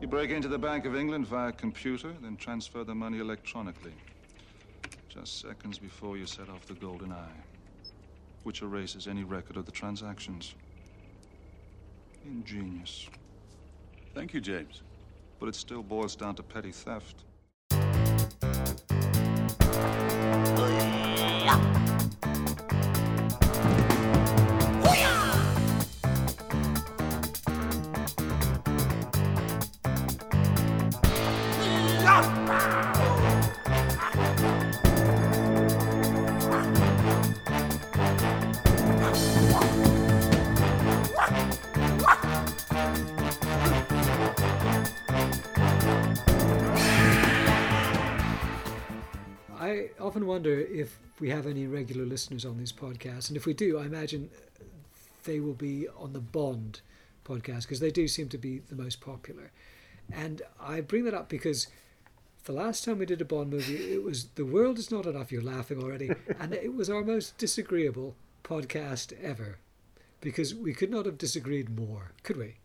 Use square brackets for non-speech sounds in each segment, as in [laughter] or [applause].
You break into the Bank of England via computer, then transfer the money electronically. Just seconds before you set off the Golden Eye, which erases any record of the transactions. Ingenious. Thank you, James. But it still boils down to petty theft. Often wonder if we have any regular listeners on these podcasts, and if we do, I imagine they will be on the Bond podcast because they do seem to be the most popular. And I bring that up because the last time we did a Bond movie, it was The World Is Not Enough. You're laughing already. [laughs] and it was our most disagreeable podcast ever because we could not have disagreed more, could we?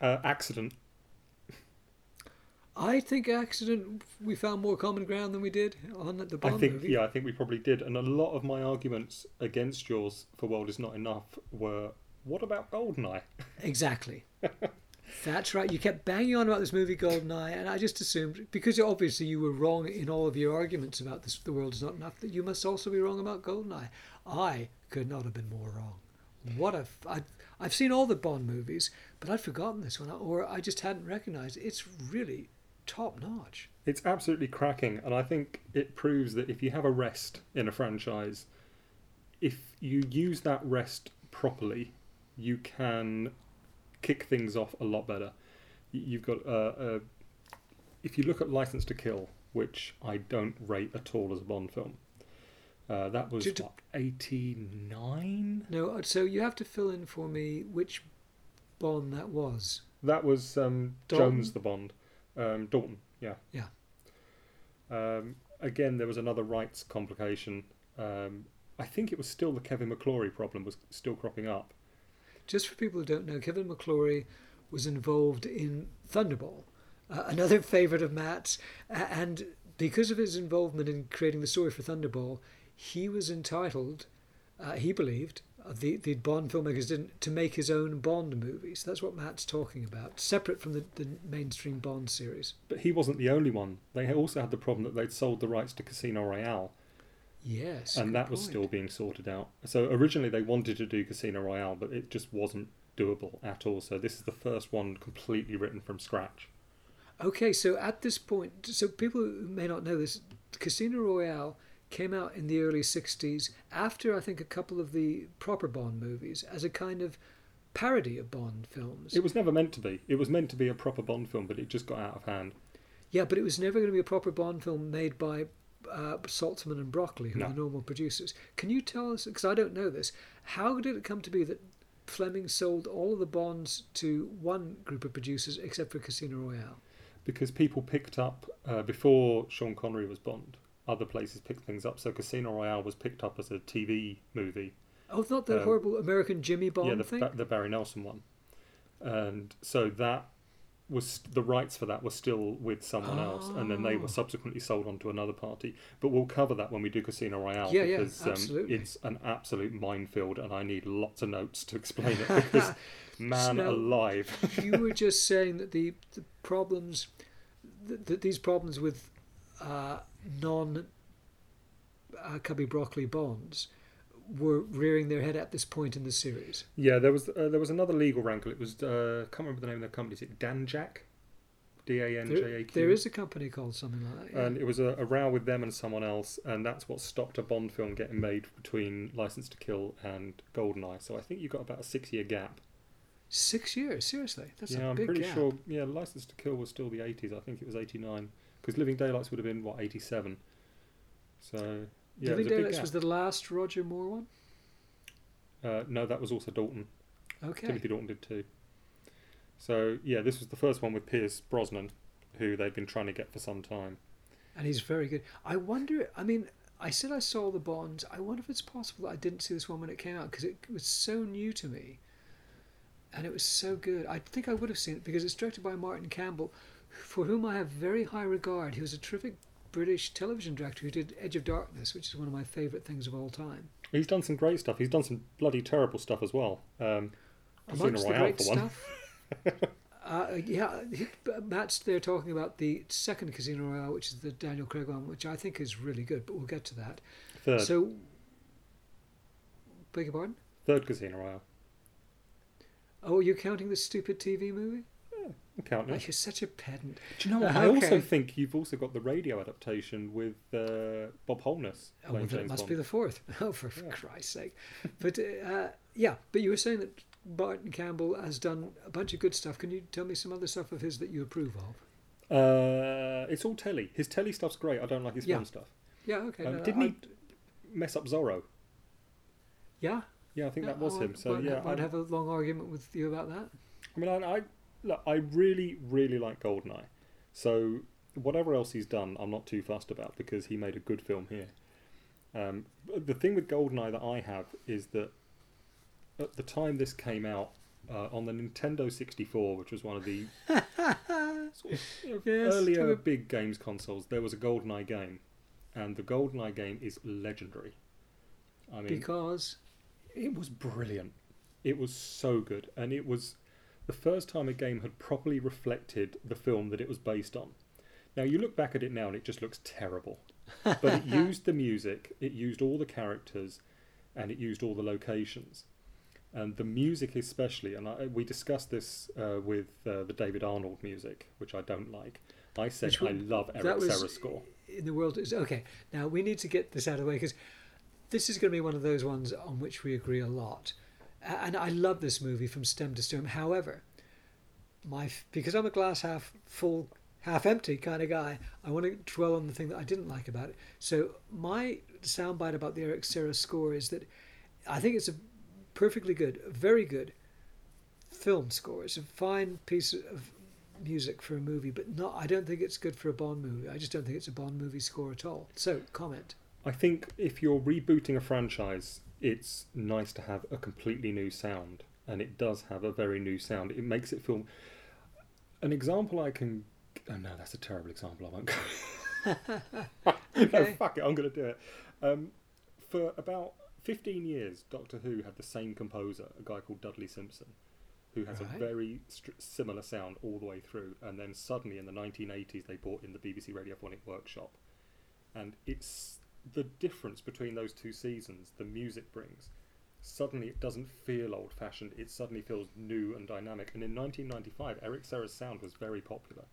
Uh, accident. I think accident we found more common ground than we did on the Bond I think movie. yeah, I think we probably did. And a lot of my arguments against yours for World is Not Enough were what about Goldeneye? [laughs] Exactly. [laughs] That's right. You kept banging on about this movie Goldeneye, and I just assumed because obviously you were wrong in all of your arguments about this, the world is not enough, that you must also be wrong about Goldeneye. I could not have been more wrong. What a f- I, I've seen all the Bond movies, but I'd forgotten this one, or I just hadn't recognised. It. It's really top notch. It's absolutely cracking, and I think it proves that if you have a rest in a franchise, if you use that rest properly, you can kick things off a lot better. You've got uh, uh, if you look at License to Kill, which I don't rate at all as a Bond film. Uh, that was what eighty nine. No, uh, so you have to fill in for me which Bond that was. That was um, Jones the Bond, um, Dalton. Yeah. Yeah. Um, again, there was another rights complication. Um, I think it was still the Kevin McClory problem was still cropping up. Just for people who don't know, Kevin McClory was involved in Thunderball, uh, another [laughs] favourite of Matt's, and because of his involvement in creating the story for Thunderball, he was entitled, uh, he believed, the, the Bond filmmakers didn't, to make his own Bond movies. That's what Matt's talking about, separate from the, the mainstream Bond series. But he wasn't the only one. They also had the problem that they'd sold the rights to Casino Royale, Yes. and that was point. still being sorted out. So originally they wanted to do Casino Royale, but it just wasn't doable at all. So this is the first one completely written from scratch. Okay, so at this point, so people who may not know this, Casino Royale came out in the early 60s after I think a couple of the proper Bond movies as a kind of parody of Bond films. It was never meant to be. It was meant to be a proper Bond film, but it just got out of hand. yeah, but it was never going to be a proper Bond film made by uh, Saltzman and Broccoli, who No. are the normal producers. Can you tell us, because I don't know this, how did it come to be that Fleming sold all of the Bonds to one group of producers except for Casino Royale? because people picked up uh, before Sean Connery was Bond. Other places picked things up, so Casino Royale was picked up as a TV movie. Oh, not the Um, horrible American Jimmy Bond yeah, the, thing? The Barry Nelson one, and so that was the rights for that were still with someone else, and then they Oh. were subsequently sold on to another party. But we'll cover that when we do Casino Royale Yeah, yeah, because um, absolutely. it's an absolute minefield, and I need lots of notes to explain it because [laughs] man So- alive. you were just saying that the, the problems that, that these problems with uh, non uh, Cubby Broccoli bonds were rearing their head at this point in the series. Yeah, there was uh, there was another legal rankle. It was uh, can't remember the name of the company. Is it Danjaq? D A N J A Q. there is a company called something like that. yeah. and it was a, a row with them and someone else, and that's what stopped a Bond film getting made between License to Kill and Goldeneye. So I think you got about a six-year gap. Six years, seriously, that's yeah, I'm pretty gap. sure. Yeah, License to Kill was still the 80s. I think it was 89 because Living Daylights would have been what 87. So yeah, Living was Daylights was the last Roger Moore one. Uh, no, that was also Dalton. Okay, Timothy Dalton did too. So yeah, this was the first one with Pierce Brosnan, who they'd been trying to get for some time. and he's very good. I wonder. I mean, I said I saw the Bonds. I wonder if it's possible that I didn't see this one when it came out because it was so new to me. and it was so good. I think I would have seen it because it's directed by Martin Campbell, for whom I have very high regard. He was a terrific British television director who did Edge of Darkness, which is one of my favourite things of all time. He's done some great stuff. He's done some bloody terrible stuff as well. Um, Casino Amongst the Royale, great for one. stuff. [laughs] Uh, yeah, he, Matt's there talking about the second Casino Royale, which is the Daniel Craig one, which I think is really good, but we'll get to that. Third, So, beg your pardon? third Casino Royale. Oh, are you counting the stupid TV movie? Oh, it. you're such a pedant. Do you know what? Uh, I also think you've also got the radio adaptation with uh, Bob Holness Oh, well, playing then it James must Bond. be the fourth. [laughs] Oh, for Yeah. Christ's sake! But uh, yeah, but you were saying that Martin Campbell has done a bunch of good stuff. Can you tell me some other stuff of his that you approve of? Uh, it's all telly. His telly stuff's great. I don't like his Yeah. film stuff. Yeah, okay. Um, no, didn't I- he mess up Zorro? Yeah, Yeah, I think that was him. So won't, yeah, won't I, have a long argument with you about that. I mean, I, I look, I really, really like Goldeneye. So whatever else he's done, I'm not too fussed about because he made a good film here. Um, the thing with Goldeneye that I have is that at the time this came out uh, on the Nintendo 64, which was one of the [laughs] sort of, you know, Yes, earlier big games consoles, there was a Goldeneye game, and the Goldeneye game is legendary. I mean, Because it was brilliant. It was so good, and it was the first time a game had properly reflected the film that it was based on. Now you look back at it now, and it just looks terrible. [laughs] But it used the music, it used all the characters, and it used all the locations. And the music, especially, and I, we discussed this uh, with uh, the David Arnold music, which I don't like. I said Which I love Eric Serra's score. in the world is okay. Now we need to get this out of the way because this is going to be one of those ones on which we agree a lot. And I love this movie from stem to stern. However, my because I'm a glass half full, half empty kind of guy, I want to dwell on the thing that I didn't like about it. So my soundbite about the Eric Serra score is that I think it's a perfectly good, very good film score. It's a fine piece of music for a movie, but not. I don't think it's good for a Bond movie. I just don't think it's a Bond movie score at all. So comment. I think if you're rebooting a franchise, it's nice to have a completely new sound, and it does have a very new sound. It makes it feel. An example I can. Oh no, that's a terrible example. I won't go. [laughs] no, fuck it. I'm going to do it. Um, for about 15 years, Doctor Who had the same composer, a guy called Dudley Simpson, who has Right. a very str- similar sound all the way through. And then suddenly in the 1980s, they brought in the BBC Radiophonic Workshop. And it's the difference between those two seasons the music brings. Suddenly it doesn't feel old fashioned, it suddenly feels new and dynamic. And in 1995, Eric Serra's sound was very popular.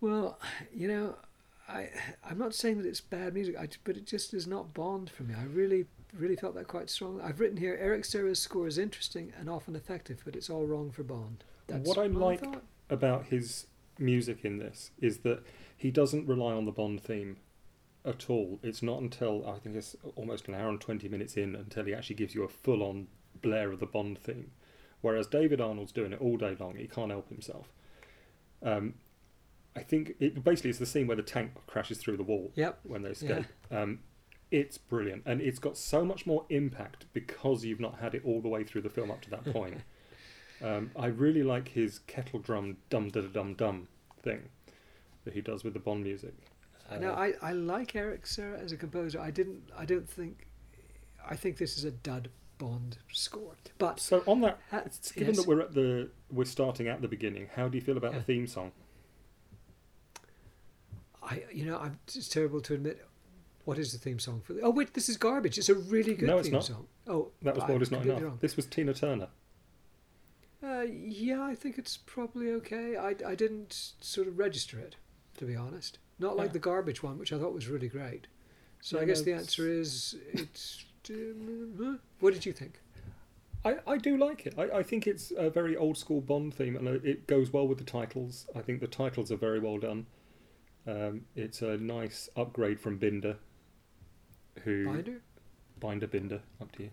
Well, you know, I I'm not saying that it's bad music, I, but it just is not Bond for me. I really really felt that quite strongly. I've written here Eric Serra's score is interesting and often effective, but it's all wrong for Bond. That's What I like- about his music in this is that he doesn't rely on the Bond theme at all. It's not until I think it's almost an hour and 20 minutes in until he actually gives you a full on blare of the Bond theme. Whereas David Arnold's doing it all day long, he can't help himself. Um, I think it basically it's the scene where the tank crashes through the wall Yep. when they escape. Um, it's brilliant, and it's got so much more impact because you've not had it all the way through the film up to that [laughs] point. um, I really like his kettle drum dum da dum dum thing that he does with the Bond music. Uh, Now I, I like Eric Serra as a composer. I didn't I don't think I think this is a dud Bond score. But so on that, Ha- it's- given yes. that we're at the we're starting at the beginning, how do you feel about Yeah. the theme song? I you know I'm it's terrible to admit. What is the theme song for? The, oh wait, this is garbage. It's a really good No, it's theme not. song. Oh, That was I'm what is not enough. wrong. This was Tina Turner. Uh, yeah, I think it's probably okay. I, I didn't sort of register it, to be honest. Not like Yeah. the garbage one, which I thought was really great. So Yeah, I guess the answer is it's. [laughs] what did you think? I, I do like it. I, I think it's a very old school Bond theme, and it goes well with the titles. I think the titles are very well done. Um, it's a nice upgrade from Binder, who Binder? Binder Binder, up to you,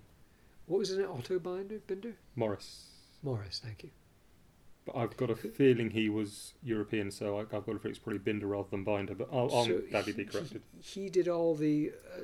What was it? Otto Binder? Binder? Maurice. Maurice, thank you. But I've got a feeling he was European, so I, I've got a feeling it's probably Binder rather than Binder. But I'll, I'll So gladly be corrected. He, he did all the uh,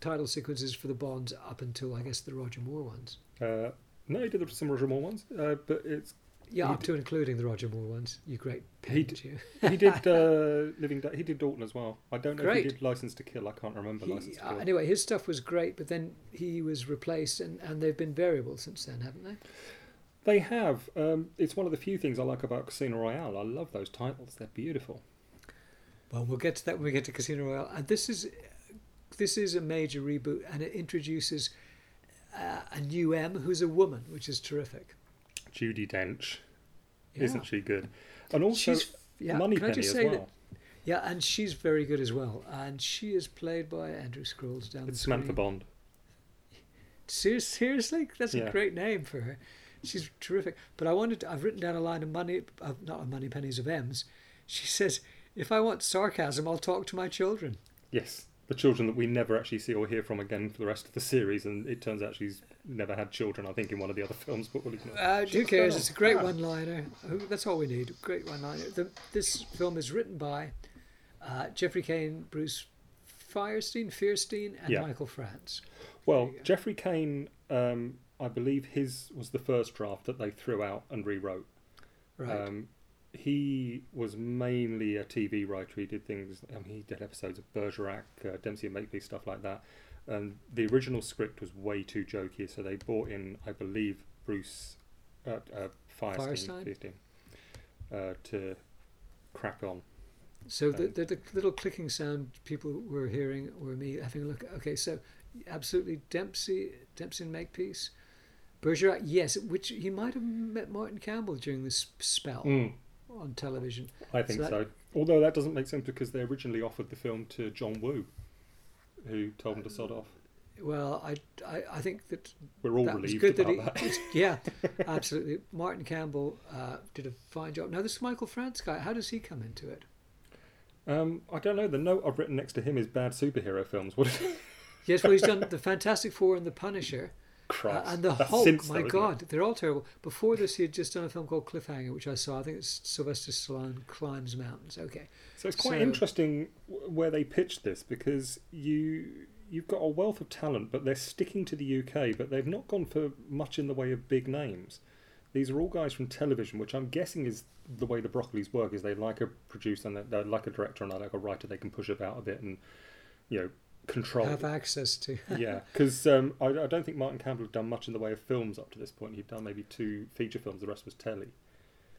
title sequences for the Bonds up until, I guess, the Roger Moore ones. Uh, No, he did some Roger Moore ones, uh, but it's Yeah, He up to including the Roger Moore ones. You great He paint, d- you. [laughs] he did uh, [laughs] Living. He did Dalton as well. I don't know if Great. he did License to Kill. I can't remember He- License to uh, Kill. anyway, his stuff was great, but then he was replaced, and, and they've been variable since then, haven't they? They have. Um, it's one of the few things I like about Casino Royale. I love those titles. They're beautiful. Well, we'll get to that when we get to Casino Royale. And this is this is a major reboot, and it introduces uh, a new M who's a woman, which is terrific. Judi Dench, Yeah. isn't she good? And also She's yeah. I just as well. that? Yeah, and she's very good as well. And she is played by Andrew Scrolls down It's the. Samantha Bond. Seriously, that's a great name for her. She's terrific. But I wanted to, I've written down a line of money, of, not of Moneypenny's of M's. She says, "If I want sarcasm, I'll talk to my children." Yes, the children that we never actually see or hear from again for the rest of the series, and it turns out she's never had children. I think in one of the other films, but we'll ignore. Uh, who cares? It's a great one-liner. That's all we need. Great one-liner. The, this film is written by uh, Jeffrey Caine, Bruce Feirstein, Feirstein, and Yeah. Michael France. Well. Jeffrey Caine, um, I believe his was the first draft that they threw out and rewrote. Right. Um, he was mainly a TV writer. He did things. I mean, he did episodes of Bergerac, uh, Dempsey and Makepeace, stuff like that. And the original script was way too jokey, so they brought in, I believe, Bruce uh, uh, Feirstein, uh, to crack on. So the, Um, the, the little clicking sound people were hearing were me having a look. Okay, so absolutely Dempsey, Dempsey and Makepeace. Bergerac, yes, which he might have met Martin Campbell during this spell Mm, on television. I think that- so. Although that doesn't make sense because they originally offered the film to John Woo, who told him to sod off. Well, I, I, I think that We're all that relieved good that about he, that. yeah, [laughs] absolutely. Martin Campbell uh, did a fine job. Now this Michael France guy, how does he come into it? Um, I don't know. The note I've written next to him is bad superhero films. What is Yes, well, he's done [laughs] the Fantastic Four and the Punisher. Christ? and the That's Hulk, my isn't it? God, they're all terrible. Before this, he had just done a film called Cliffhanger, which I saw. I think it's Sylvester Stallone climbs mountains. Okay, So it's quite So- interesting where they pitched this because you you've got a wealth of talent, but they're sticking to the UK, but they've not gone for much in the way of big names. These are all guys from television, which I'm guessing is the way the Broccolis work. Is they like a producer and they- they like a director and they like a writer. They can push about a bit and you know control. have access to. yeah, [laughs] because um, I, I don't think Martin Campbell had done much in the way of films up to this point. He'd done maybe two feature films. The rest was telly.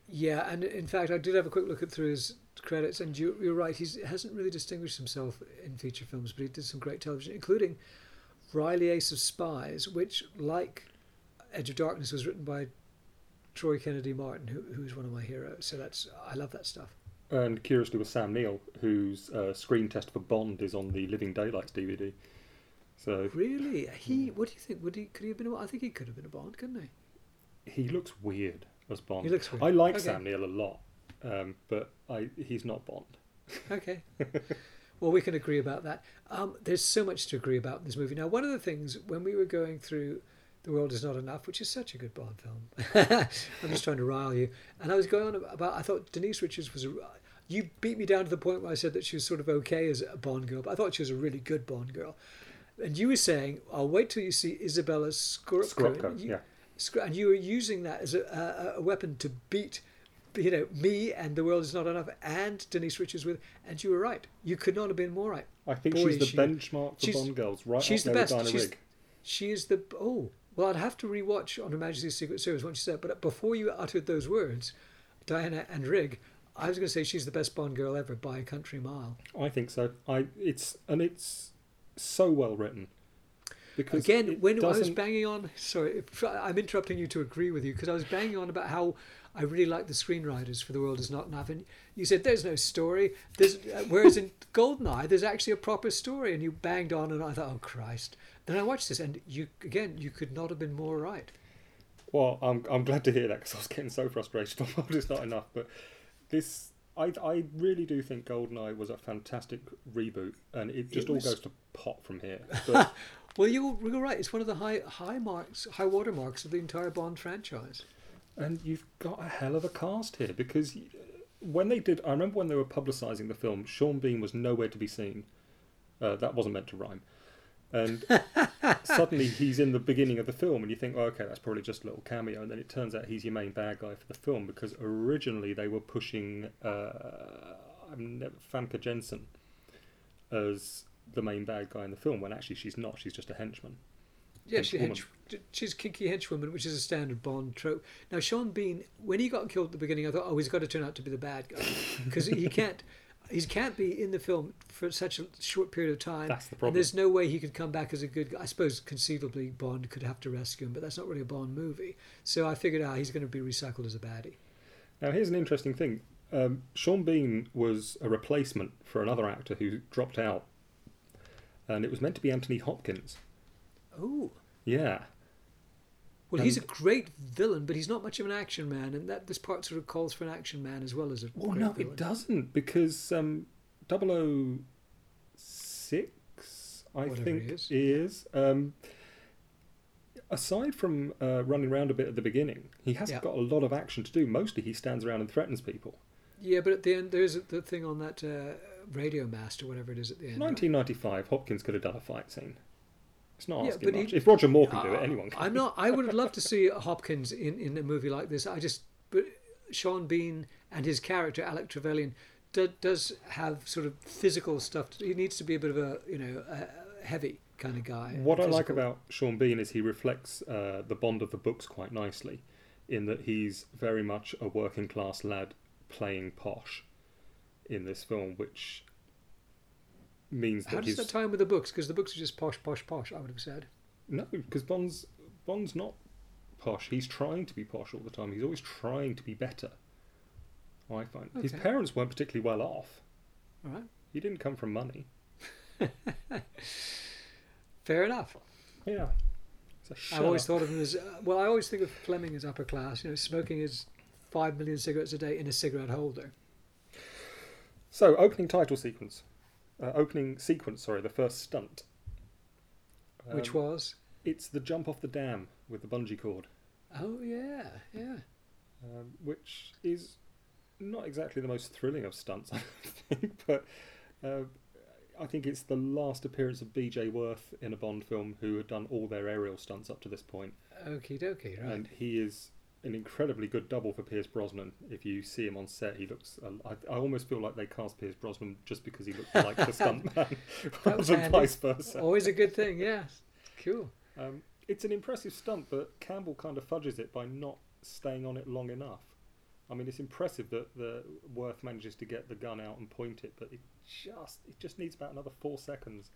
Yeah, and in fact, I did have a quick look at through his credits, and you, you're right. He hasn't really distinguished himself in feature films, but he did some great television, including Reilly Ace of Spies, which, like Edge of Darkness, was written by Troy Kennedy Martin, who, who's one of my heroes. So that's I love that stuff. And curiously, with Sam Neill, whose uh, screen test for Bond is on the Living Daylights DVD. So Really, he? What do you think? Would he? Could he have been? A, I think he could have been a Bond, couldn't he? he looks weird as Bond. He looks weird. I like Okay. Sam Neill a lot, um, but I he's not Bond. Okay. [laughs] well, we can agree about that. Um, there's so much to agree about in this movie. Now, one of the things when we were going through The World Is Not Enough, which is such a good Bond film, [laughs] I'm just trying to rile you, and I was going on about, I thought Denise Richards was a. You beat me down to the point where I said that she was sort of okay as a Bond girl, but I thought she was a really good Bond girl. And you were saying, I'll wait till you see Izabella Scorupco. Skorupko, You- yeah. And you were using that as a, a, a weapon to beat you know me and the world is not enough and denise richards with and you were right you could not have been more right I think Boy, she's the she- benchmark for she's- Bond girls, right she's the best. She's- she is the oh well i'd have to rewatch on her majesty's secret service once you said but before you uttered those words diana and Rigg i was going to say she's the best bond girl ever by a country mile I think so. I it's and it's so well written. Because again when i was banging on sorry i'm interrupting you to agree with you because i was banging on about how I really like the screenwriters for The World Is Not Enough, and you said there's no story. There's uh, whereas in Goldeneye there's actually a proper story, and you banged on, and I thought, oh Christ. Then I watched this, and you again, you could not have been more right. Well, I'm I'm glad to hear that because I was getting so frustrated. on World is not enough, but this I I really do think Goldeneye was a fantastic reboot, and it just It all goes to pot from here. But [laughs] Well, you you're right. It's one of the high high marks, high water marks of the entire Bond franchise. and you've got a hell of a cast here because when they did, I remember when they were publicising the film, Sean Bean was nowhere to be seen. Uh, that wasn't meant to rhyme. And suddenly he's in the beginning of the film, and you think, oh, okay, that's probably just a little cameo. And then it turns out he's your main bad guy for the film because originally they were pushing uh, I'm never, Famke Janssen as the main bad guy in the film when actually she's not. She's just a henchman. Yeah, she hench, she's kinky henchwoman, which is a standard Bond trope. Now, Sean Bean, when he got killed at the beginning, I thought, oh, he's got to turn out to be the bad guy because he can't. He can't be in the film for such a short period of time. That's the And problem. there's no way he could come back as a good guy. I suppose conceivably Bond could have to rescue him, but that's not really a Bond movie. So I figured out he's going to be recycled as a baddie. Now, here's an interesting thing. Um, Sean Bean was a replacement for another actor who dropped out, and it was meant to be Anthony Hopkins. Oh. Yeah, Well, he's a great villain, but he's not much of an action man, and that this part sort of calls for an action man as well as a. Well, no, villain. it doesn't because um, 006, I Whatever think, is. is. Um, aside from uh, running around a bit at the beginning, he hasn't Yeah. got a lot of action to do. Mostly, he stands around and threatens people. Yeah, but at the end, there's the thing on that uh, radio mast or whatever it is at the end. 1995, Hopkins could have done a fight scene. It's not Yeah, asking but he- if Roger Moore can do it, anyone can. I'm not. I would have loved to see Hopkins in, in a movie like this. I just, but Sean Bean and his character Alec Trevelyan do, does have sort of physical stuff. He needs to be a bit of a you know a heavy kind of guy. What I like about Sean Bean is he reflects uh, the Bond of the books quite nicely, in that he's very much a working class lad playing posh in this film, which means how that does he's that tie in with the books? Because the books are just posh, posh, posh. I would have said. no, because Bond's Bond's not posh. He's trying to be posh all the time. He's always trying to be better. I find his Okay. parents weren't particularly well off. All right, He didn't come from money. [laughs] fair enough. Yeah. So I always thought of him as uh, well. I always think of Fleming as upper class. You know, smoking his five million cigarettes a day in a cigarette holder. So, opening title sequence. Uh, opening sequence, sorry, the first stunt. which Um, was It's the jump off the dam with the bungee cord, oh yeah, yeah. um, which is not exactly the most thrilling of stunts, [laughs] I think, but uh, I think it's the last appearance of B.J. Worth in a Bond film who had done all their aerial stunts up to this point, Okie dokie, right. and he is an incredibly good double for Pierce Brosnan. If you see him on set, he looks. Uh, I, I almost feel like they cast Pierce Brosnan just because he looked like the [laughs] stuntman, That rather was than vice versa. Always a good thing, yeah. Cool. Um, it's an impressive stunt, but Campbell kind of fudges it by not staying on it long enough. I mean, it's impressive that the Worth manages to get the gun out and point it, but it just it just needs about another four seconds,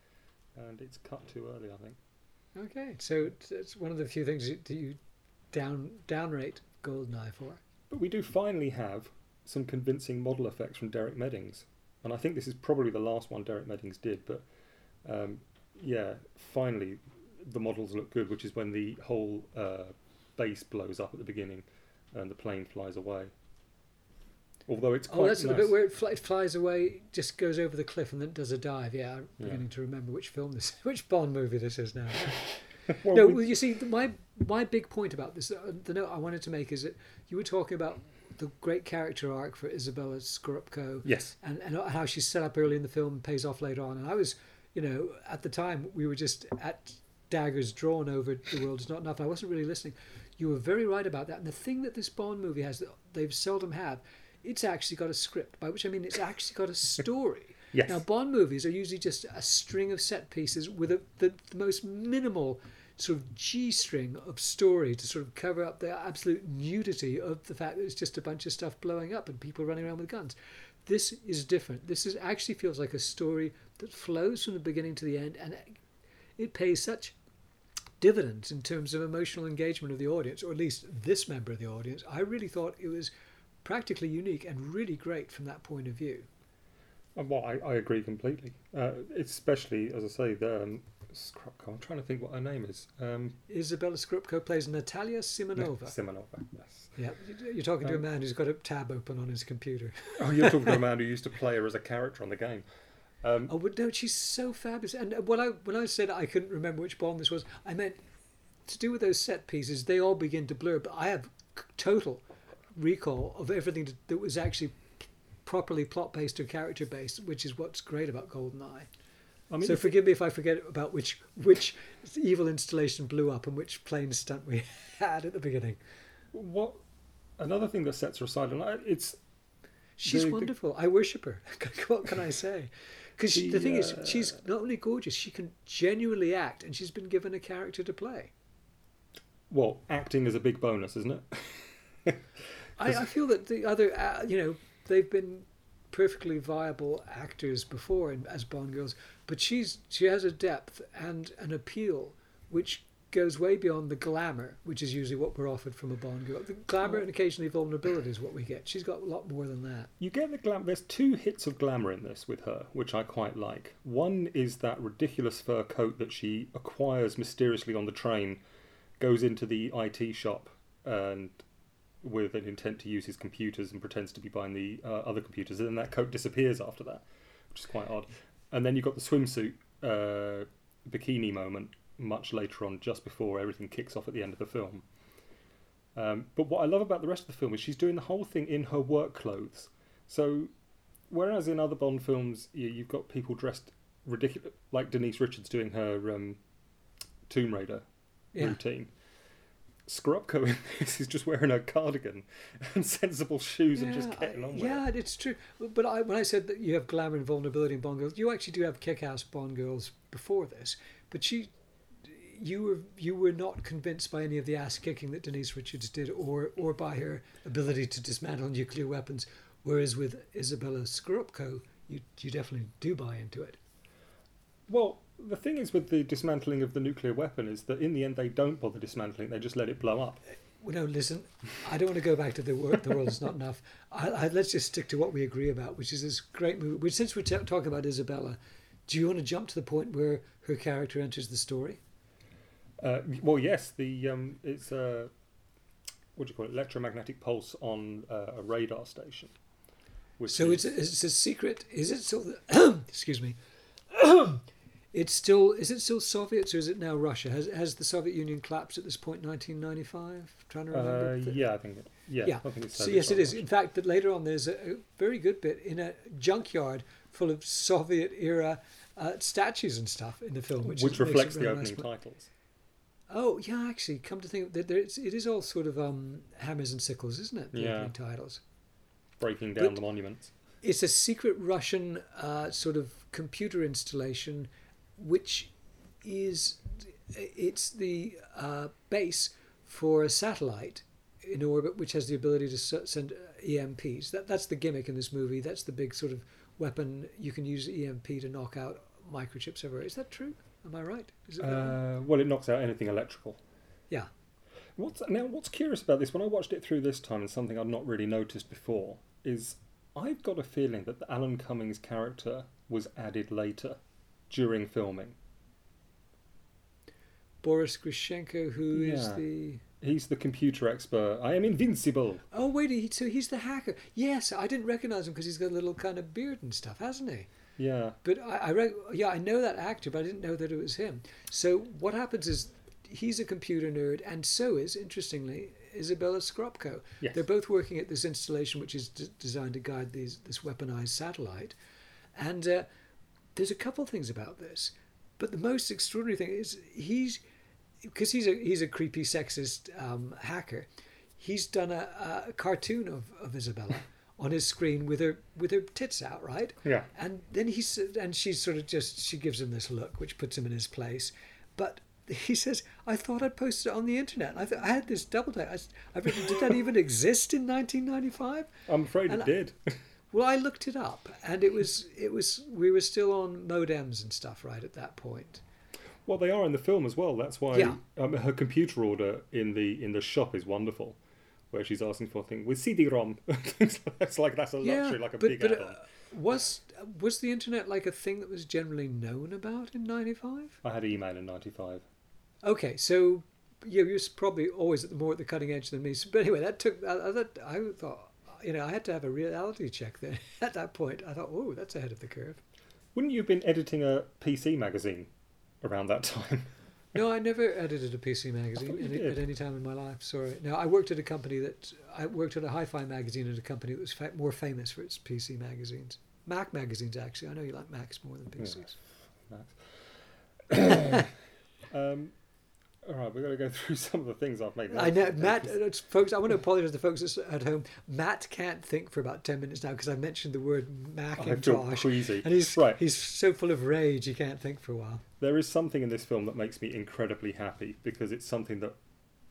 and it's cut too early. I think. Okay, so it's- one of the few things you- that you down downrate Goldeneye for. But we do finally have some convincing model effects from Derek Meddings, and I think this is probably the last one Derek Meddings did. But um, yeah, finally the models look good, which is when the whole uh, base blows up at the beginning and the plane flies away. Although it's quite Oh, that's the bit where it, fly, it flies away, just goes over the cliff, and then does a dive. Yeah, I'm Yeah. beginning to remember which film this, [laughs] which Bond movie this is now. [laughs] [laughs] Well, no, we- well, you see, my my big point about this, uh, the note I wanted to make is that you were talking about the great character arc for Izabella Scorupco, yes, and, and how she's set up early in the film and pays off later on. And I was, you know, at the time we were just at daggers drawn over the world is not enough. I wasn't really listening. You were very right about that. And the thing that this Bond movie has that they've seldom had, it's actually got a script. By which I mean it's actually got a [laughs] story. yes, Now Bond movies are usually just a string of set pieces with a, the, the most minimal sort of G string of story to sort of cover up the absolute nudity of the fact that it's just a bunch of stuff blowing up and people running around with guns. This is different. This is actually feels like a story that flows from the beginning to the end, and it pays such dividends in terms of emotional engagement of the audience, or at least this member of the audience. I really thought it was practically unique and really great from that point of view. Well, I, I agree completely. Uh, especially as I say, the um, Skrupko. I'm trying to think what her name is. Um, Izabella Skrupko plays Natalia Simonova. Simonova. Yes. Yeah, you're talking to a Um, man who's got a tab open on his computer. [laughs] Oh, you're talking to a man who [laughs] used to play her as a character on the game. Um, Oh, but no, she's so fabulous. And when I when I said I couldn't remember which Bond this was, I meant to do with those set pieces. They all begin to blur, but I have total recall of everything that, that was actually properly plot based or character based, which is what's great about GoldenEye. I mean, so forgive me if I forget about which which evil installation blew up and which plane stunt we [laughs] had at the beginning. what another thing that sets her aside, and it's She's The- the- wonderful. I worship her. [laughs] what can I [laughs] say? Because the, The, thing is, uh, she's not only gorgeous, she can genuinely act, and she's been given a character to play. well, acting is a big bonus, isn't it? I, I feel that the other, uh, you know, they've been perfectly viable actors before in, as Bond girls, but she's she has a depth and an appeal which goes way beyond the glamour, which is usually what we're offered from a Bond girl. The glamour and occasionally vulnerability is what we get. She's got a lot more than that. You get the glam. There's two hits of glamour in this with her, which I quite like. One is that ridiculous fur coat that she acquires mysteriously on the train, goes into the IT shop, and with an intent to use his computers and pretends to be buying the uh, other computers, and then that coat disappears after that, which is quite odd. And then you've got the swimsuit uh, bikini moment much later on, just before everything kicks off at the end of the film. Um, but what I love about the rest of the film is she's doing the whole thing in her work clothes. So, whereas in other Bond films, you, you've got people dressed ridiculous, like Denise Richards doing her um, Tomb Raider Yeah. routine. Scorupco in this is just wearing a cardigan and [laughs] sensible shoes and just getting on with yeah, it. it's true. But I, when I said that you have glamour and vulnerability in Bond girls, you actually do have kick-ass Bond girls before this. But she, you were you were not convinced by any of the ass kicking that Denise Richards did, or or by her ability to dismantle nuclear weapons. Whereas with Izabella Scorupco, you you definitely do buy into it. Well, the thing is with the dismantling of the nuclear weapon is that in the end they don't bother dismantling; they just let it blow up. Well, no, listen, I don't want to go back to the world. The world is not enough. I, I, let's just stick to what we agree about, which is this great movie. Which, since we're t- talking about Izabella, do you want to jump to the point where her character enters the story? Uh, well, yes, the um, it's a what do you call it? Electromagnetic pulse on uh, a radar station. So is- it's it's a secret. Is it still? [coughs] excuse me. [coughs] it's still. Is it still Soviets or is it now Russia? Has has the Soviet Union collapsed at this point? 1995. Trying to remember. uh, yeah, I think it, yeah, Yeah. I think it's So yes, it is. Russia. In fact, that later on there's a, a very good bit in a junkyard full of Soviet era uh, statues and stuff in the film, which, which, is, reflects the opening nice. titles. Oh yeah, actually, come to think, there, it's, it is all sort of um, hammers and sickles, isn't it? The Yeah. opening titles. breaking down But- the monuments. It's a secret Russian uh, sort of computer installation, which is it's the uh, base for a satellite in orbit, which has the ability to send EMPs. That that's the gimmick in this movie. That's the big sort of weapon you can use EMP to knock out microchips everywhere. Is that true? Am I right? Is it? Uh, well, it knocks out anything electrical. yeah. What's now? What's curious about this? When I watched it through this time, and something I'd not really noticed before is I've got a feeling that the Alan Cummings character was added later during filming. Boris Grishenko, who is Yeah. the He's the computer expert. I am invincible. oh wait, he, so he's the hacker. Yes, I didn't recognize him because he's got a little kind of beard and stuff, hasn't he? Yeah. But I, I re- yeah, I know that actor, but I didn't know that it was him. So what happens is he's a computer nerd, and so is interestingly Izabella Skropko. Yes. They're both working at this installation, which is d- designed to guide these this weaponized satellite. And uh, there's a couple things about this, but the most extraordinary thing is he's because he's a he's a creepy sexist um, hacker. He's done a, a cartoon of, of Izabella [laughs] on his screen with her with her tits out, right? Yeah. And then he's and she's sort of just she gives him this look, which puts him in his place. But he says, "I thought I'd posted it on the internet. I, th- I had this double take. I, written, did that [laughs] even exist in 1995? I'm afraid And it I- did. [laughs] Well, I looked it up, and it was it was we were still on modems and stuff right at that point. well, they are in the film as well. That's why Yeah. um, her computer order in the in the shop is wonderful, where she's asking for things with CD-ROM. [laughs] it's like that's a luxury, like a but, big but add-on. uh, was was the internet like a thing that was generally known about in '95? I had email in '95. Okay, so yeah, you're probably always at the more at the cutting edge than me. So, but anyway, that took. I, thought, I thought, you know, I had to have a reality check there. [laughs] At that point, I thought, oh, that's ahead of the curve. Wouldn't you have been editing a PC magazine around that time? [laughs] No, I never edited a PC magazine any, at any time in my life. Sorry. Now, I worked at a company that I worked at a hi-fi magazine at a company that was fa- more famous for its PC magazines. Mac magazines, actually. I know you like Macs more than PCs. Max. [coughs] um, all right, we're going to go [laughs] through some of the things I've made. I know, Matt, uh, folks. I want to apologise to folks at home. Matt can't think for about ten minutes now because I mentioned the word Macintosh, and he's Right. he's so full of rage he can't think for a while. There is something in this film that makes me incredibly happy because it's something that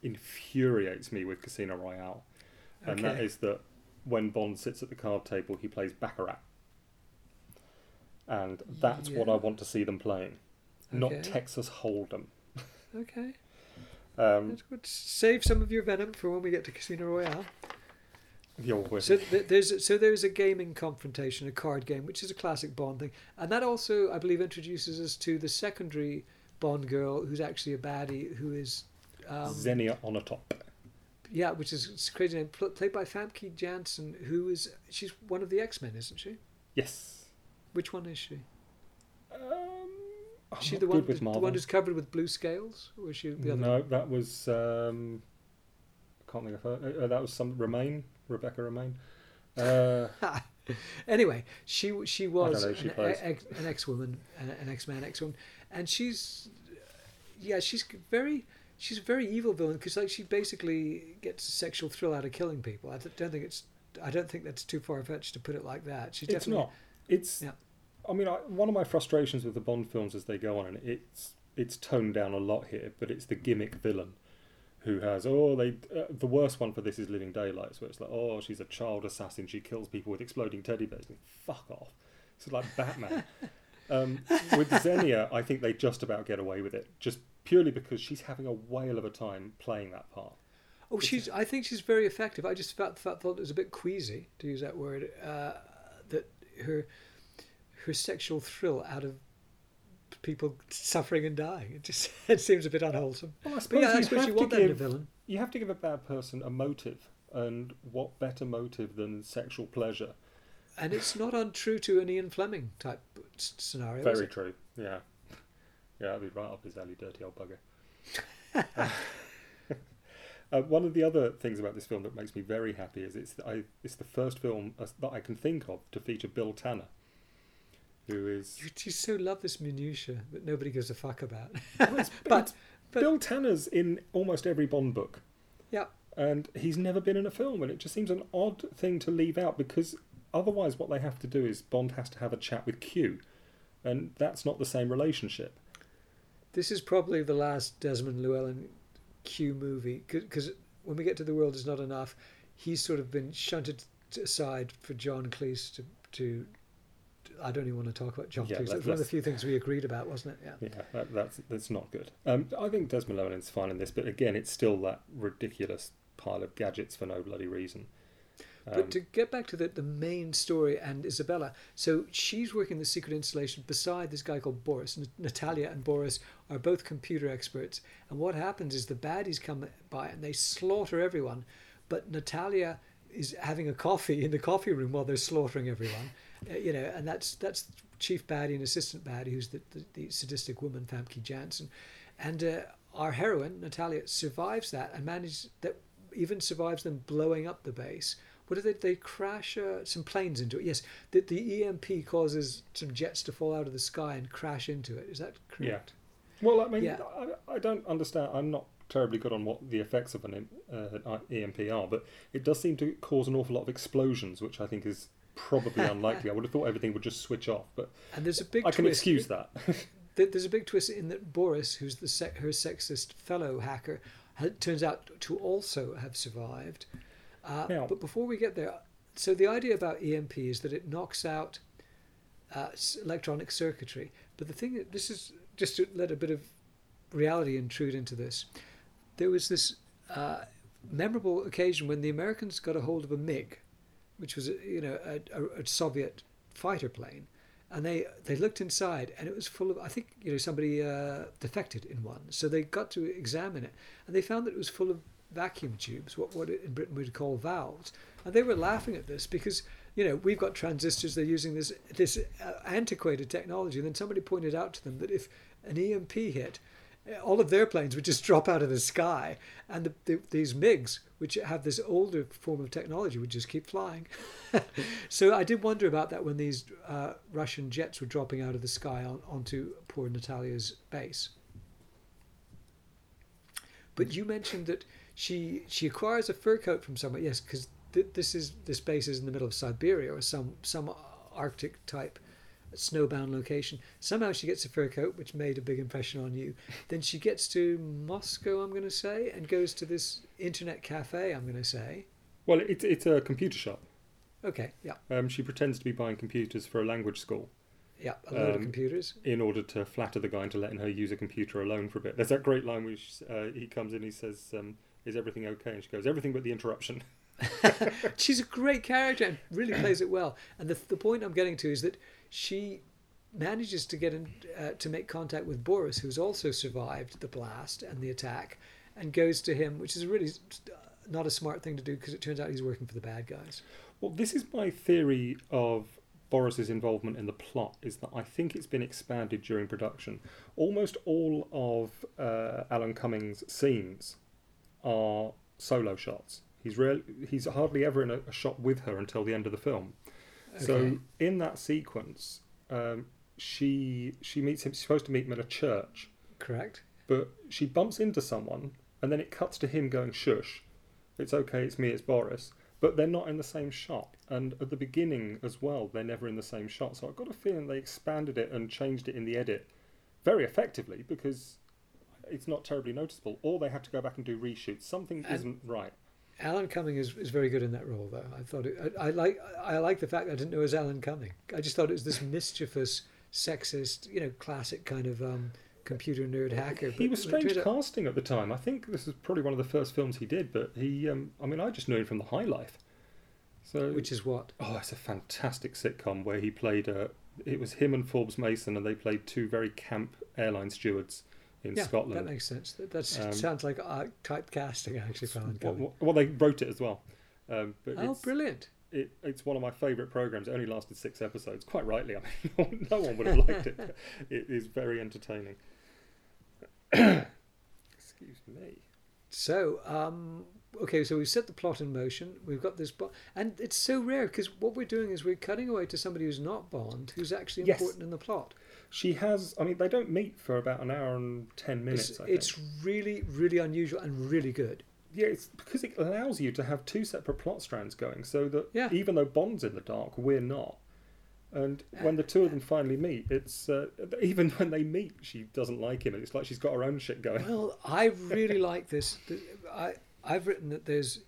infuriates me with Casino Royale, and that Okay. is that when Bond sits at the card table, he plays Baccarat, and that's what I want to see them playing, not Texas Hold'em. Okay, Um, that's good. Save some of your venom for when we get to Casino Royale. you're with So th- there's so there's a gaming confrontation, a card game, which is a classic Bond thing, and that also, I believe, introduces us to the secondary Bond girl, who's actually a baddie, who is um, Xenia Onatopp. yeah, which is a crazy name, pl- played by Famke Janssen, who is she's one of the X Men, isn't she? Yes. Which one is she? Um, I'm Is she the one, the, the one who's covered with blue scales, or is she the other? no, that was um, I can't think of her. Uh, that was some Romijn, Rebecca Romijn. Uh, [laughs] anyway, she she was know she an, ex, an ex-woman, an, an ex-man, ex-woman, and she's yeah, she's very she's a very evil villain because like she basically gets a sexual thrill out of killing people. I don't think it's I don't think that's too far fetched to put it like that. She's it's definitely not. It's. Yeah. I mean, I, one of my frustrations with the Bond films as they go on, and it's it's toned down a lot here, but it's the gimmick villain who has oh they uh, the worst one for this is Living Daylights, where it's like oh she's a child assassin, she kills people with exploding teddy bears. Like, Fuck off! It's like Batman. [laughs] um, with Xenia, I think they just about get away with it, just purely because she's having a whale of a time playing that part. Oh, she's. I think she's very effective. I just felt, felt thought it was a bit queasy to use that word. Uh, that her her sexual thrill out of people suffering and dying. It just [laughs] it seems a bit unwholesome. Well, I But suppose yeah, I you suppose have you to want in a give villain. you have to give a bad person a motive, and what better motive than sexual pleasure? And it's not untrue to an Ian Fleming type scenario. Very true. Yeah, yeah, that'd be right up his alley, dirty old bugger. [laughs] [laughs] uh, one of the other things about this film that makes me very happy is it's I, it's the first film uh, that I can think of to feature Bill Tanner, who is You just so love this minutia that nobody gives a fuck about. [laughs] but, but but Bill Tanner's in almost every Bond book. yeah, and he's never been in a film, and it just seems an odd thing to leave out because otherwise, what they have to do is Bond has to have a chat with Q, and that's not the same relationship. this is probably the last Desmond Llewellyn Q movie because when we get to the world is not enough, he's sort of been shunted aside for John Cleese to to. I don't even want to talk about John Yeah, Cleese. That's one of the few things we agreed about, wasn't it? Yeah. Yeah, that, that's that's not good. Um, I think Desmond Llewellyn's fine in this, but again, it's still that ridiculous pile of gadgets for no bloody reason. Um, But to get back to the, the main story and Izabella, so she's working the secret installation beside this guy called Boris. N- Natalia and Boris are both computer experts. And what happens is the baddies come by and they slaughter everyone. But Natalia is having a coffee in the coffee room while they're slaughtering everyone. Uh, you know, and that's that's chief baddie and assistant baddie, who's the, the, the sadistic woman, Famke Janssen. And uh, our heroine, Natalia, survives that and manages that even survives them blowing up the base. What do they? They crash uh, some planes into it. Yes, the, the EMP causes some jets to fall out of the sky and crash into it. Is that correct? Yeah. well, I mean, Yeah. I, I don't understand. I'm not terribly good on what the effects of an uh, EMP are, but it does seem to cause an awful lot of explosions, which I think is probably [laughs] unlikely. I would have thought everything would just switch off, but And there's a big. I can twist. excuse that. [laughs] There's a big twist in that Boris, who's the sec- her sexist fellow hacker, ha- turns out to also have survived. Uh, but before we get there, so the idea about EMP is that it knocks out uh, electronic circuitry. But the thing this is just to let a bit of reality intrude into this. There was this uh, memorable occasion when the Americans got a hold of a MiG, which was you know a, a, a Soviet fighter plane, and they they looked inside and it was full of I think you know somebody uh, defected in one, so they got to examine it and they found that it was full of vacuum tubes, what what in Britain we'd call valves, and they were laughing at this because you know we've got transistors, they're using this this uh, antiquated technology, and then somebody pointed out to them that if an EMP hit, all of their planes would just [laughs] drop out of the sky, and the, the, these MiGs which have this older form of technology, would just keep flying. [laughs] so I did wonder about that when these uh, Russian jets were dropping out of the sky on, onto poor Natalia's base. But you mentioned that she she acquires a fur coat from somewhere. Yes, because th- this is this base is in the middle of Siberia or some some Arctic type snowbound location. Somehow she gets a fur coat, which made a big impression on you. [laughs] Then she gets to Moscow, I'm going to say, and goes to this internet cafe, I'm going to say. Well, it's it's a computer shop. Okay, yeah, Um, she pretends to be buying computers for a language school yeah, a load of Um, computers. in order to flatter the guy into letting her use a computer alone for a bit. There's that great line where she, uh, he comes in, he says, um, "Is everything okay?" And she goes, "Everything but the interruption." [laughs] She's a great character and really [coughs] plays it well. And the, the point I'm getting to is that she manages to get in, uh, to make contact with Boris, who's also survived the blast and the attack, and goes to him, which is really uh, not a smart thing to do because it turns out he's working for the bad guys. Well, this is my theory of Boris's involvement in the plot. Is that I think it's been expanded during production. Almost all of uh, Alan Cumming's scenes are solo shots. He's real. He's hardly ever in a, a shot with her until the end of the film. So in that sequence, um, she she meets him. She's supposed to meet him at a church, Correct. but she bumps into someone, and then it cuts to him going shush. It's okay. It's me. It's Boris. But they're not in the same shot. And at the beginning as well, they're never in the same shot. So I've got a feeling they expanded it and changed it in the edit very effectively because it's not terribly noticeable. Or they have to go back and do reshoots. Something And- isn't right. Alan Cumming is, is very good in that role, though. I thought it, I, I like I like the fact I didn't know it was Alan Cumming. I just thought it was this mischievous, sexist, you know, classic kind of um, computer nerd hacker. He was strange casting at the time. I think this is probably one of the first films he did, but he, um, I mean, I just knew him from The High Life. So, which is what oh, it's a fantastic sitcom where he played. Uh, it was him and Forbes Masson, and they played two very camp airline stewards in yeah, Scotland. that makes sense. That, that Um, sounds like uh, type casting actually well, well, they wrote it as well. Um, but Oh, it's, brilliant! it, it's one of my favourite programs. It only lasted six episodes. Quite rightly, [laughs] I mean, no one would have liked it. [laughs] It is very entertaining. [coughs] Excuse me. So, um, okay, so we've set the plot in motion. We've got this, bo- and it's so rare because what we're doing is we're cutting away to somebody who's not Bond, who's actually Yes. important in the plot. She has. I mean, they don't meet for about an hour and ten minutes. It's, I think. it's really, really unusual and really good. yeah, it's because it allows you to have two separate plot strands going, so that Yeah. even though Bond's in the dark, we're not. And when the two of them finally meet, it's uh, [laughs] even when they meet, she doesn't like him, and it's like she's got her own shit going. Well, I really [laughs] like this. I I've written that there's,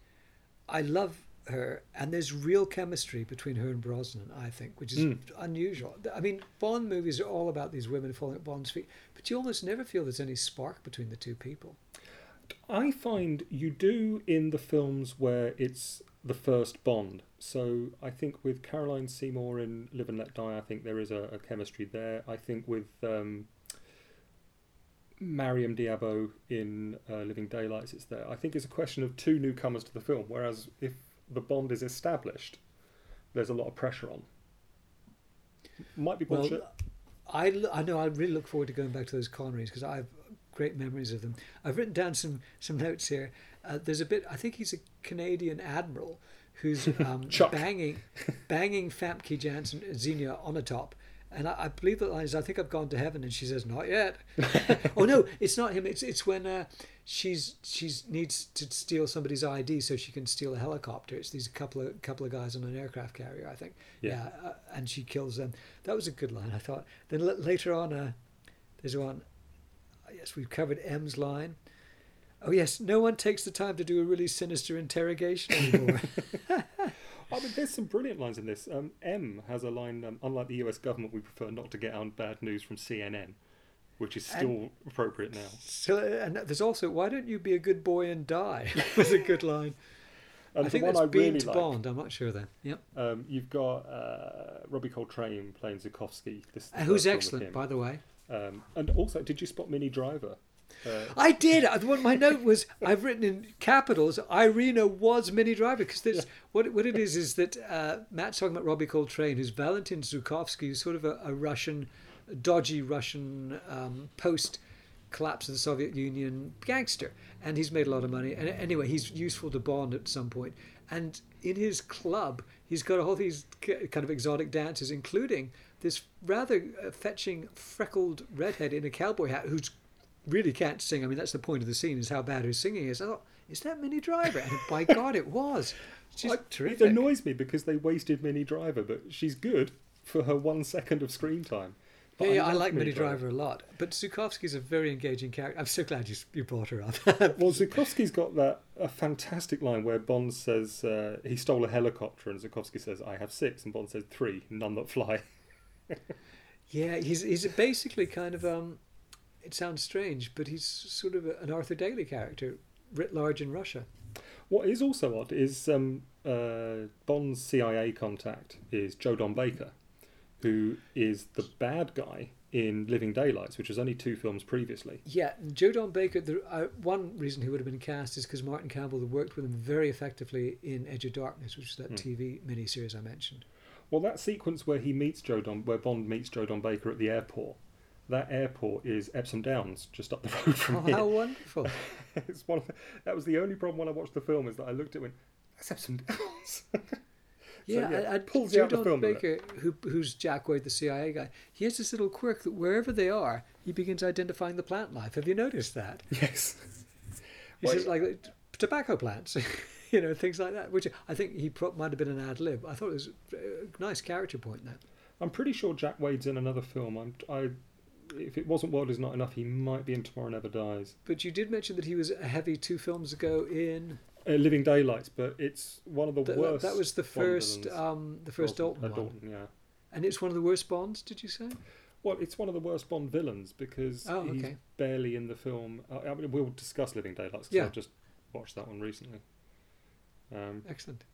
I love her, and there's real chemistry between her and Brosnan. I think, which is Mm. unusual. I mean, Bond movies are all about these women falling at Bond's feet, but you almost never feel there's any spark between the two people. I find you do in the films where it's the first Bond. So I think with Caroline Seymour in Live and Let Die, I think there is a, a chemistry there. I think with um, Maryam d'Abo in uh, Living Daylights, it's there. I think it's a question of two newcomers to the film. Whereas if the Bond is established, there's a lot of pressure on. Might be Well, bullshit. I, l- I know I really look forward to going back to those Connerys because I have great memories of them. I've written down some some notes here. Uh, there's a bit. I think he's a Canadian admiral who's [laughs] um, banging banging Famke Janssen Xenia Onatopp. And I, I believe the line is, "I think I've gone to heaven," and she says, "Not yet." [laughs] oh no, it's not him. It's it's when uh, she's she's needs to steal somebody's ID so she can steal a helicopter. It's these couple of couple of guys on an aircraft carrier, I think. Yeah. uh, and she kills them. That was a good line, I thought. Then l- later on, uh, there's one. Yes, we've covered M's line. Oh yes, no one takes the time to do a really sinister interrogation anymore. [laughs] [laughs] I mean, there's some brilliant lines in this. Um, M has a line, um, unlike the US government, we prefer not to get on bad news from CNN, which is still appropriate now. so, and there's also, why don't you be a good boy and die? [laughs] was a good line. And I think one that's I really to like, Bond. I'm not sure then. Yep. um, you've got uh, Robbie Coltrane playing Zukovsky. This Uh, who's first film with excellent, by the way. Um, and also, did you spot Minnie Driver? Uh, I did. My note was, I've written in capitals. Irina was Minnie Driver because this what what it is is that uh, Matt's talking about Robbie Coltrane, who's Valentin Zukovsky, who's sort of a, a Russian, dodgy Russian um, post collapse of the Soviet Union gangster, and he's made a lot of money. And anyway, he's useful to Bond at some point. And in his club, he's got all these kind of exotic dances, including this rather uh, fetching freckled redhead in a cowboy hat who's really can't sing. I mean, that's the point of the scene is how bad her singing is. I thought, is that Minnie Driver? And by [laughs] God, it was. She's I- terrific. It annoys me because they wasted Minnie Driver, but she's good for her one second of screen time. But yeah, yeah, I like Minnie Driver a lot. But Zukovsky's a very engaging character. I'm so glad you, you brought her up. [laughs] Well, Zukovsky's got that a fantastic line where Bond says uh, he stole a helicopter, and Zukovsky says, "I have six, and Bond says three, none that fly. [laughs] yeah, he's he's basically kind of um, it sounds strange, but he's sort of an Arthur Daley character writ large in Russia. What is also odd is um, uh, Bond's CIA contact is Joe Don Baker, who is the bad guy in Living Daylights, which was only two films previously. Yeah, Joe Don Baker. The, uh, one reason he would have been cast is because Martin Campbell worked with him very effectively in Edge of Darkness, which is that Hmm. TV miniseries I mentioned. Well, that sequence where he meets Joe Don, where Bond meets Joe Don Baker at the airport, that airport is Epsom Downs, just up the [laughs] road from Oh, here. how wonderful! [laughs] it's one of the, that was the only problem when I watched the film is that I looked at it and went, that's Epsom Downs. [laughs] Yeah, yeah, and, and pulls you out the film. Baker, who, who's Jack Wade, the CIA guy, he has this little quirk that wherever they are, he begins identifying the plant life. Have you noticed that? yes. He Well, says like uh, tobacco plants, you know, things like that. Which I think he pro- might have been an ad lib. I thought it was a nice character point. That I'm pretty sure Jack Wade's in another film. I'm, I, if it wasn't World Is Not Enough, he might be in Tomorrow Never Dies. but you did mention that he was a heavy two films ago in Uh, Living Daylights, but it's one of the worst. that was the first um, the first Dalton, Dalton uh, one, Dalton, yeah. and it's one of the worst Bonds. Did you say? Well, it's one of the worst Bond villains because Oh, he's barely in the film. I, I mean, we'll discuss Living Daylights because Yeah. I've just watched that one recently. Um, Excellent.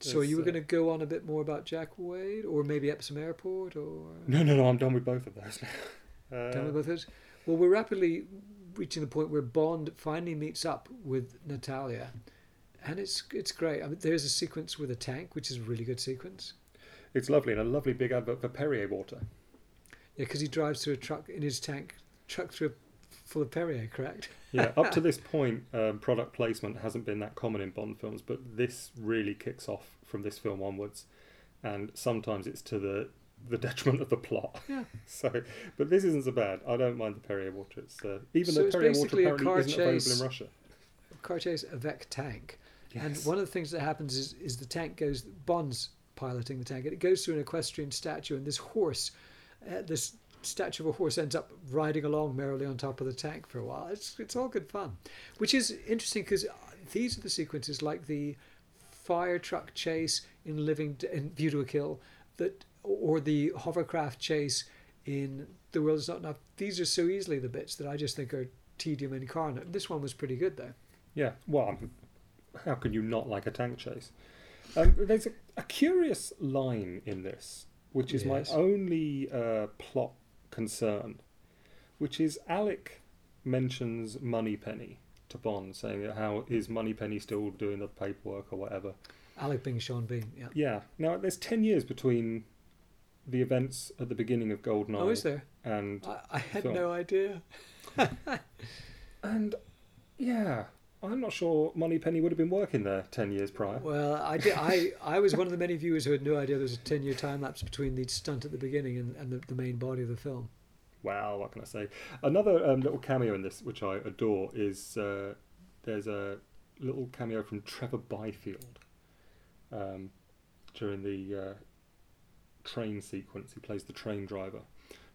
So you were There's, going to go on a bit more about Jack Wade, or maybe Epsom Airport, or no, no, no. I'm done with both of those now. [laughs] Uh, Tell me about those. Well, we're rapidly reaching the point where Bond finally meets up with Natalia, and it's it's great. I mean, there's a sequence with a tank, which is a really good sequence. It's lovely and a lovely big advert for Perrier water. Yeah, because he drives through a truck in his tank, truck through full of Perrier, correct? Yeah, up to [laughs] this point, um, product placement hasn't been that common in Bond films, but this really kicks off from this film onwards, and sometimes it's to the the detriment of the plot. Yeah. [laughs] So, but this isn't so bad. I don't mind the Perrier water. It's uh, even So though it's Perrier water basically a apparently car isn't available chase. in Russia. Cartier's Avec tank. And one of the things that happens is, is the tank goes, Bond's piloting the tank, and it goes through an equestrian statue, and this horse, uh, this statue of a horse ends up riding along merrily on top of the tank for a while. It's, it's all good fun. Which is interesting because these are the sequences like the fire truck chase in Living in View to a Kill, that or the hovercraft chase in The World Is Not Enough. These are so easily the bits that I just think are tedium incarnate. This one was pretty good though. Yeah, well, um, how can you not like a tank chase? Um, there's a, a curious line in this, which is Yes. my only uh, plot concern, which is Alec mentions Moneypenny to Bond, saying that how is Moneypenny still doing the paperwork or whatever. Alec being Sean Bean, yeah. Yeah. Now there's ten years between the events at the beginning of Goldeneye Oh, is there? and I, I had film. no idea. [laughs] and yeah, I'm not sure Moneypenny would have been working there ten years prior. Well, I did. I, I was one of the many viewers who had no idea there was a ten year time lapse between the stunt at the beginning and, and the, the main body of the film. Wow, what can I say? Another um, little cameo in this, which I adore, is uh, there's a little cameo from Trevor Byfield um, during the uh, train sequence. He plays the train driver.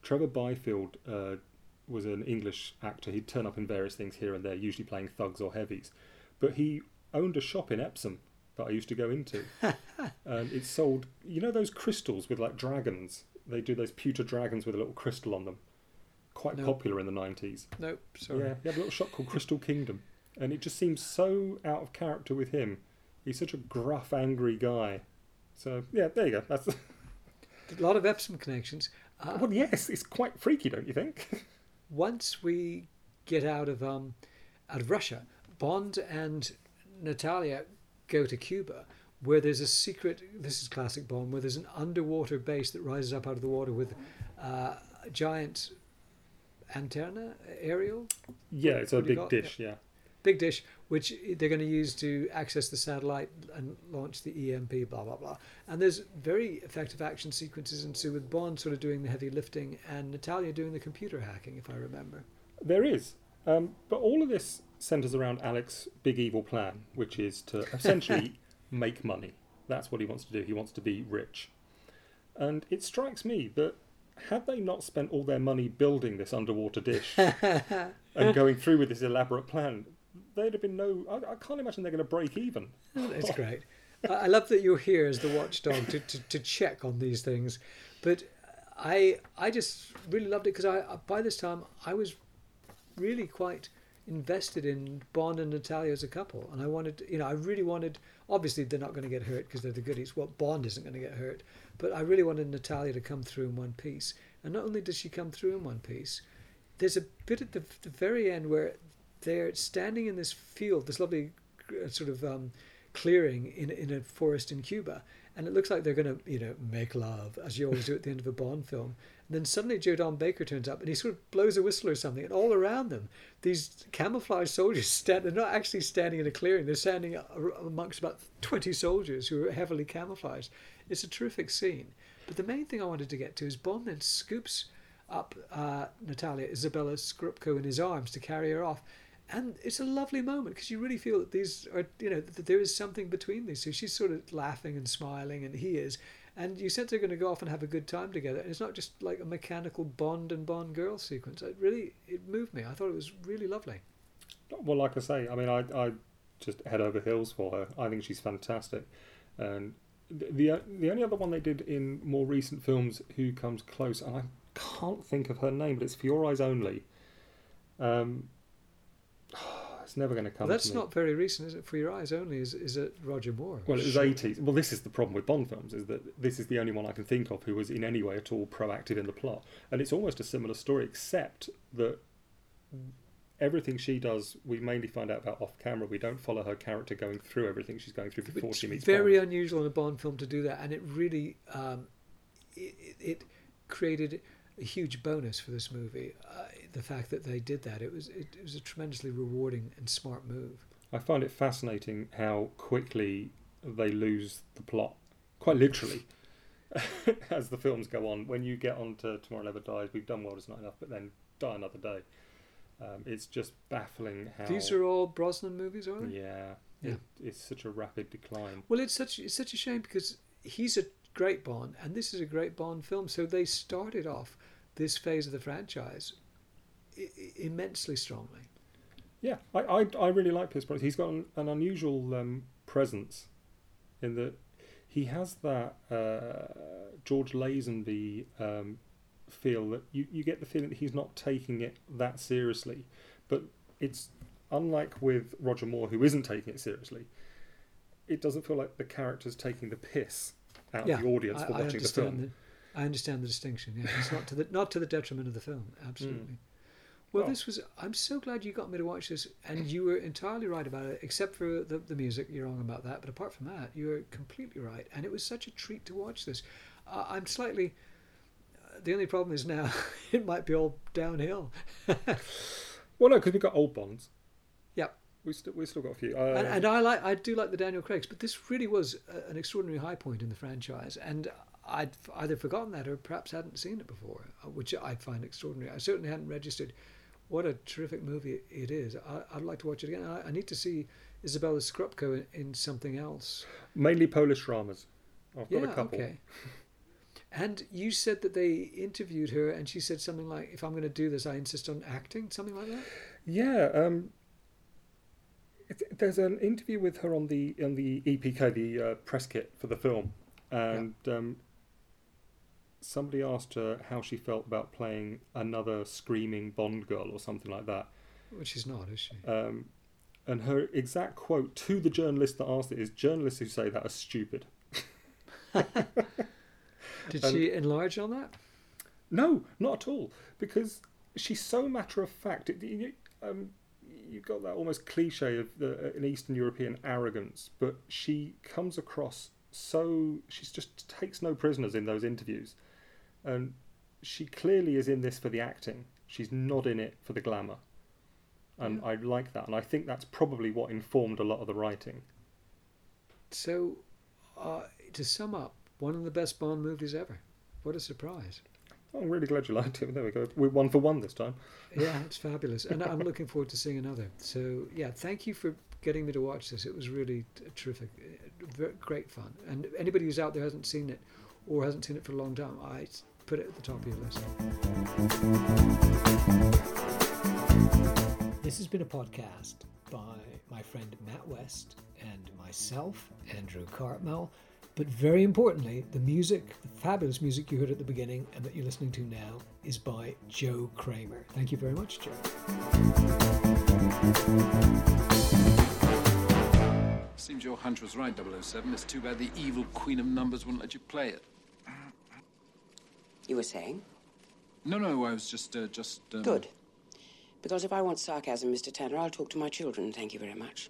Trevor Byfield uh, was an English actor. He'd turn up in various things here and there, usually playing thugs or heavies. But he owned a shop in Epsom that I used to go into. [laughs] and it sold, you know, those crystals with like dragons. They do those pewter dragons with a little crystal on them. Quite No. popular in the nineties. Nope, sorry. Yeah, he had a little shop called Crystal Kingdom, and it just seems so out of character with him. He's such a gruff, angry guy. So yeah, there you go. That's [laughs] A lot of Epsom connections. Uh, well, yes, it's quite freaky, don't you think? [laughs] once we get out of um, out of Russia, Bond and Natalia go to Cuba, where there's a secret. This is classic Bond, where there's an underwater base that rises up out of the water with uh, a giant antenna aerial Yeah, it's a what do you big dish. Yeah. Big dish, which they're going to use to access the satellite and launch the EMP, blah blah blah. And there's very effective action sequences ensue with Bond sort of doing the heavy lifting and Natalia doing the computer hacking, if I remember. There is. Um, but all of this centers around Alex's big evil plan, which is to [laughs] essentially make money. That's what he wants to do. He wants to be rich. And it strikes me that had they not spent all their money building this underwater dish [laughs] and going through with this elaborate plan, there'd have been no. I, I can't imagine they're going to break even. Oh, That's [laughs] great. I I love that you're here as the watchdog to, to, to check on these things, but I I just really loved it because I by this time I was really quite invested in Bond and Natalia as a couple, and I wanted you know I really wanted obviously they're not going to get hurt because they're the goodies. Well, Bond isn't going to get hurt, but I really wanted Natalia to come through in one piece, and not only does she come through in one piece, there's a bit at the, the very end where they're standing in this field, this lovely uh, sort of um, clearing in in a forest in Cuba, and it looks like they're going to you know make love as you always do at the end of a Bond film. And then suddenly Joe Don Baker turns up and he sort of blows a whistle or something, and all around them these camouflage soldiers stand. They're not actually standing in a clearing; they're standing amongst about twenty soldiers who are heavily camouflaged. It's a terrific scene. But the main thing I wanted to get to is Bond then scoops up uh, Natalia Izabella Scorupco in his arms to carry her off. And it's a lovely moment because you really feel that these are, you know, that there is something between these two. She's sort of laughing and smiling, and he is. And you sense they're going to go off and have a good time together. And it's not just like a mechanical Bond and Bond girl sequence. It really, it moved me. I thought it was really lovely. Well, like I say, I mean, I, I just head over heels for her. I think she's fantastic. And the, the the only other one they did in more recent films who comes close, and I can't think of her name, but it's For Your Eyes Only. Um, it's never going to come. Well, that's to not very recent, is it? For Your Eyes Only is, is it Roger Moore? Well, it was eighties. Well, this is the problem with Bond films: is that this is the only one I can think of who was in any way at all proactive in the plot, and it's almost a similar story, except that everything she does, we mainly find out about off camera. We don't follow her character going through everything she's going through before It's she meets very Bond. unusual in a Bond film to do that, and it really um, it, it created a huge bonus for this movie. Uh, the fact that they did that, it was it, it was a tremendously rewarding and smart move. I find it fascinating how quickly they lose the plot, quite literally, [laughs] as the films go on. When you get on to Tomorrow Never Dies, we've done World Is Not Enough, but then Die Another Day. Um, it's just baffling how. These are all Brosnan movies, aren't they? Yeah, Yeah. It, it's such a rapid decline. Well, it's such it's such a shame because he's a great Bond, and this is a great Bond film. So they started off this phase of the franchise immensely strongly. Yeah, I, I, I really like Pierce Brosnan. He's got an, an unusual um, presence in that he has that uh, George Lazenby um, feel that you, you get the feeling that he's not taking it that seriously. But it's unlike with Roger Moore, who isn't taking it seriously, it doesn't feel like the character's taking the piss out yeah, of the audience I, for watching the film. The, I understand the distinction. Yeah, it's not to the not to the detriment of the film. [laughs] Absolutely. Well, Well- this was. I'm so glad you got me to watch this, and you were entirely right about it, except for the, the music. You're wrong about that, but apart from that, you were completely right, and it was such a treat to watch this. Uh, I'm slightly. Uh, the only problem is now [laughs] it might be all downhill. [laughs] Well, no, because we've got old Bonds. Yep. We still we still got a few. Uh, and, and I like I do like the Daniel Craig's, but this really was a, an extraordinary high point in the franchise, and I'd either forgotten that or perhaps hadn't seen it before, uh, which I find extraordinary. I certainly hadn't registered what a terrific movie it is. I, I'd like to watch it again. I, I need to see Izabella Scorupco in, in something else. mainly Polish dramas. I've got yeah, a couple. okay. [laughs] And you said that they interviewed her, and she said something like, "If I'm going to do this, I insist on acting," something like that. Yeah, um, it, there's an interview with her on the on the EPK, the uh, press kit for the film, and um, somebody asked her how she felt about playing another screaming Bond girl or something like that. Which she's not, is she? Um, and her exact quote to the journalist that asked it is: "Journalists who say that are stupid." [laughs] Did and- she enlarge on that? No, not at all. Because she's so matter of fact. It, you, um, you got that almost cliche of the, an Eastern European arrogance, but she comes across so she just takes no prisoners in those interviews, and she clearly is in this for the acting. She's not in it for the glamour, and I like that. And I think that's probably what informed a lot of the writing. So, uh, to sum up, one of the best Bond movies ever. What a surprise! Oh, I'm really glad you liked it. There we go. We're one for one this time. [laughs] Yeah, it's fabulous, and I'm looking forward to seeing another. So, yeah, thank you for getting me to watch this. It was really terrific, great fun. And anybody who's out there hasn't seen it, or hasn't seen it for a long time, I put it at the top of your list. This has been a podcast by my friend Matt West and myself, Andrew Cartmel. But very importantly, the music, the fabulous music you heard at the beginning and that you're listening to now, is by Joe Kramer. Thank you very much, Joe. Seems your hunch was right, 007. It's too bad the evil Queen of Numbers wouldn't let you play it. You were saying? No, no, I was just, uh, just. Um... Good. Because if I want sarcasm, Mr. Tanner, I'll talk to my children. Thank you very much.